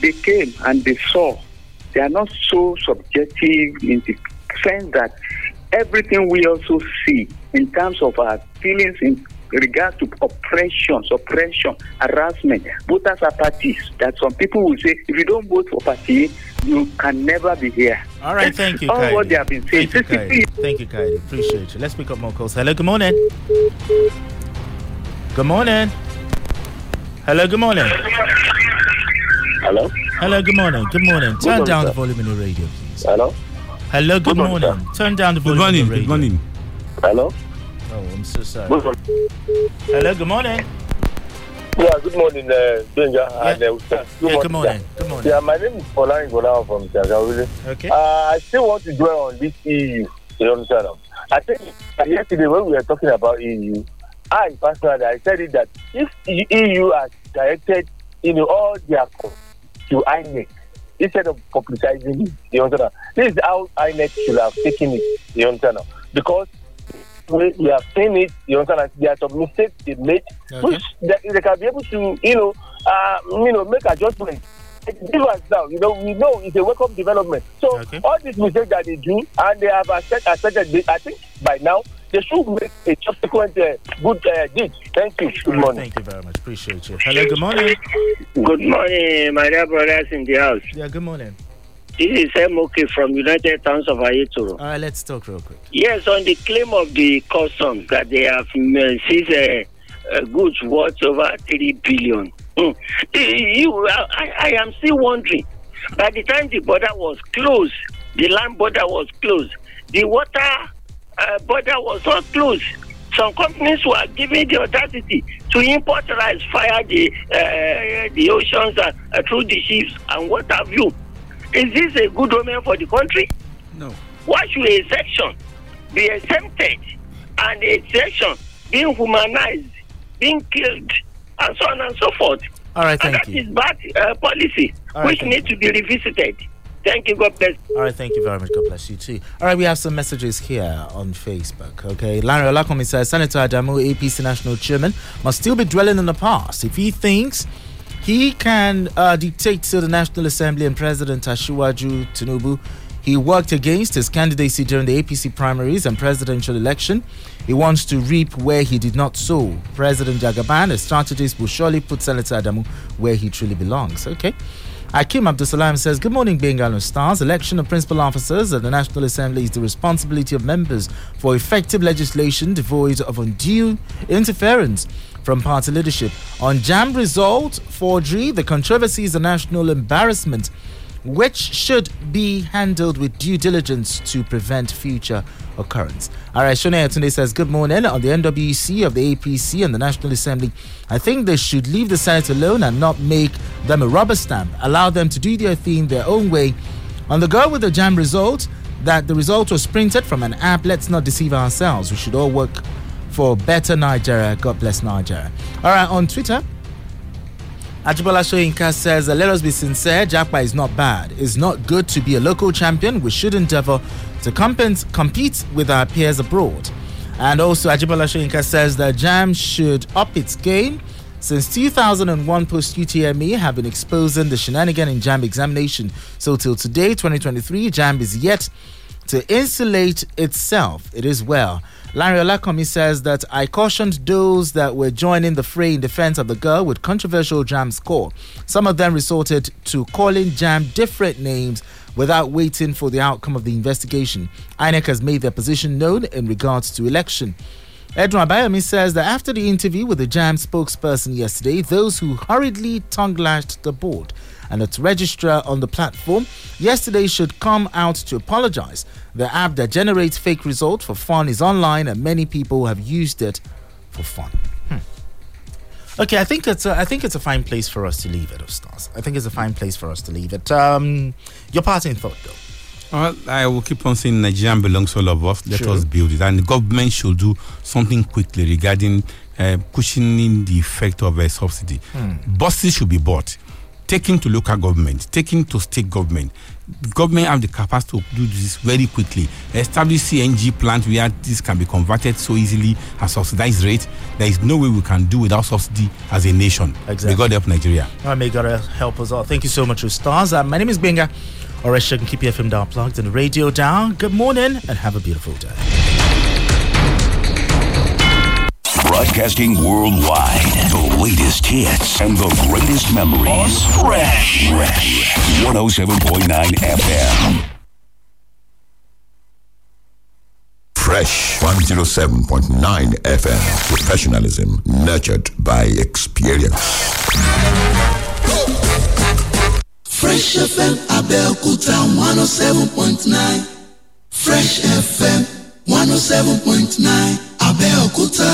They came and they saw. They are not so subjective in the sense that everything we also see in terms of our feelings in regards to oppression, suppression, harassment, voters are parties. That some people will say, if you don't vote for party, you can never be here. All right, thank you, All Kaidi. what they have been saying. Thank you, Kaidi. Thank you, Kaidi. Appreciate you. Let's pick up more calls. Hello, good morning. Good morning. Hello, good morning. Hello? Hello, good morning. Good morning. Turn morning, down sir. the volume in your radio, please. Hello? Hello, good, Good morning, morning. Turn down the Good volume morning. in your radio. Good morning. Hello? Oh, I'm so sorry. Good morning. Hello, good morning. Yeah, good morning, uh, Benga and uh, Ustaz. Yeah, good morning. sir. Good morning. Yeah, my name is Polan Gola from Tagawili. Okay. Uh, I still want to dwell on this EU. You understand? I think yesterday when we were talking about EU, I personally I said it that if EU has directed you know all their co- to INEC instead of publicizing it, you understand? This is how INEC should have taken it, you understand? Because we, have seen it, you understand? There are some mistakes they made, which they, they can be able to, you know, uh, you know, make adjustments. Give us now, you know, we know it's a welcome development. So all these mistakes that they do, and they have accepted, accepted I think by now they should make a subsequent uh, good uh, deed. Thank you. Good morning. Thank you very much. Appreciate you. Hello, good morning. Good morning, my dear brothers in the house. Yeah, good morning. This is Moki from United Towns of Ayetoro. All right, let's talk real quick. Yes, on the claim of the customs that they have uh, seized uh, uh, goods worth over three billion. Hmm. You, I, I am still wondering. By the time the border was closed, the land border was closed, the water uh, border was not closed. Some companies were given the audacity to import rice via the uh, the oceans and uh, through the ships and what have you. Is this a good omen for the country? No. Why should a section be exempted and a section being humanized, being killed, and so on and so forth? All right, and thank that you. is bad uh, policy, right, which needs to be revisited. Thank you. God bless. All right, thank you very much. God bless you too. All right, we have some messages here on Facebook. Okay, Larry Olakomi says Senator Adamu, APC National Chairman, must still be dwelling in the past. If he thinks he can uh, dictate to the National Assembly and President Asiwaju Tinubu, he worked against his candidacy during the APC primaries and presidential election. He wants to reap where he did not sow. President Jagaban, a strategist, will surely put Senator Adamu where he truly belongs. Okay. Akim Abdusalam says, Good morning, Benga Ustaz. Election of principal officers at the National Assembly is the responsibility of members for effective legislation devoid of undue interference from party leadership. On JAMB result forgery, the controversy is a national embarrassment which should be handled with due diligence to prevent future occurrence. All right, Shone Atunde says, Good morning. On the NWC of the APC and the National Assembly, I think they should leave the Senate alone and not make them a rubber stamp. Allow them to do their thing their own way. On the go with the JAMB result, that the result was printed from an app, let's not deceive ourselves. We should all work for better Nigeria. God bless Nigeria. All right, on Twitter, Ajibola Shoyinka says, let us be sincere, Japa is not bad. It's not good to be a local champion. We should endeavor to compete with our peers abroad. And also, Ajibola Shoyinka says that JAMB should up its game. Since 2001, post UTME have been exposing the shenanigan in JAMB examination. So, till today, 2023, JAMB is yet to insulate itself. It is well. Larry Olakomi says that I cautioned those that were joining the fray in defense of the girl with controversial JAMB score. Some of them resorted to calling JAMB different names without waiting for the outcome of the investigation. INEC has made their position known in regards to election. Edwin Abayomi says that after the interview with the JAMB spokesperson yesterday, those who hurriedly tongue lashed the board and its registrar on the platform yesterday should come out to apologize. The app that generates fake results for fun is online and many people have used it for fun. Hmm. Okay, I think it's a, I think it's a fine place for us to leave it, of stars. I think it's a fine place for us to leave it. Um, your parting thought, though. Well, I will keep on saying Nigerian belongs to all of us. Let Sure. us build it. And the government should do something quickly regarding uh, cushioning the effect of a subsidy. Hmm. Buses should be bought, taken to local government, taken to state government. Government have the capacity to do this very quickly. Establish CNG plant where this can be converted so easily at subsidized rate. There is no way we can do without subsidy as a nation. Exactly. May God help Nigeria. Right, may God help us all. Thank you so much, stars. Uh, my name is Benga. Or you can keep your FM down plugged and the radio down. Good morning and have a beautiful day. Broadcasting worldwide. The latest hits and the greatest memories. Fresh. Fresh. 107.9 FM. Fresh 107.9 FM. Professionalism nurtured by experience. Fresh FM Abẹ́òkúta one oh seven point nine Fresh FM one oh seven point nine Abẹ́òkúta.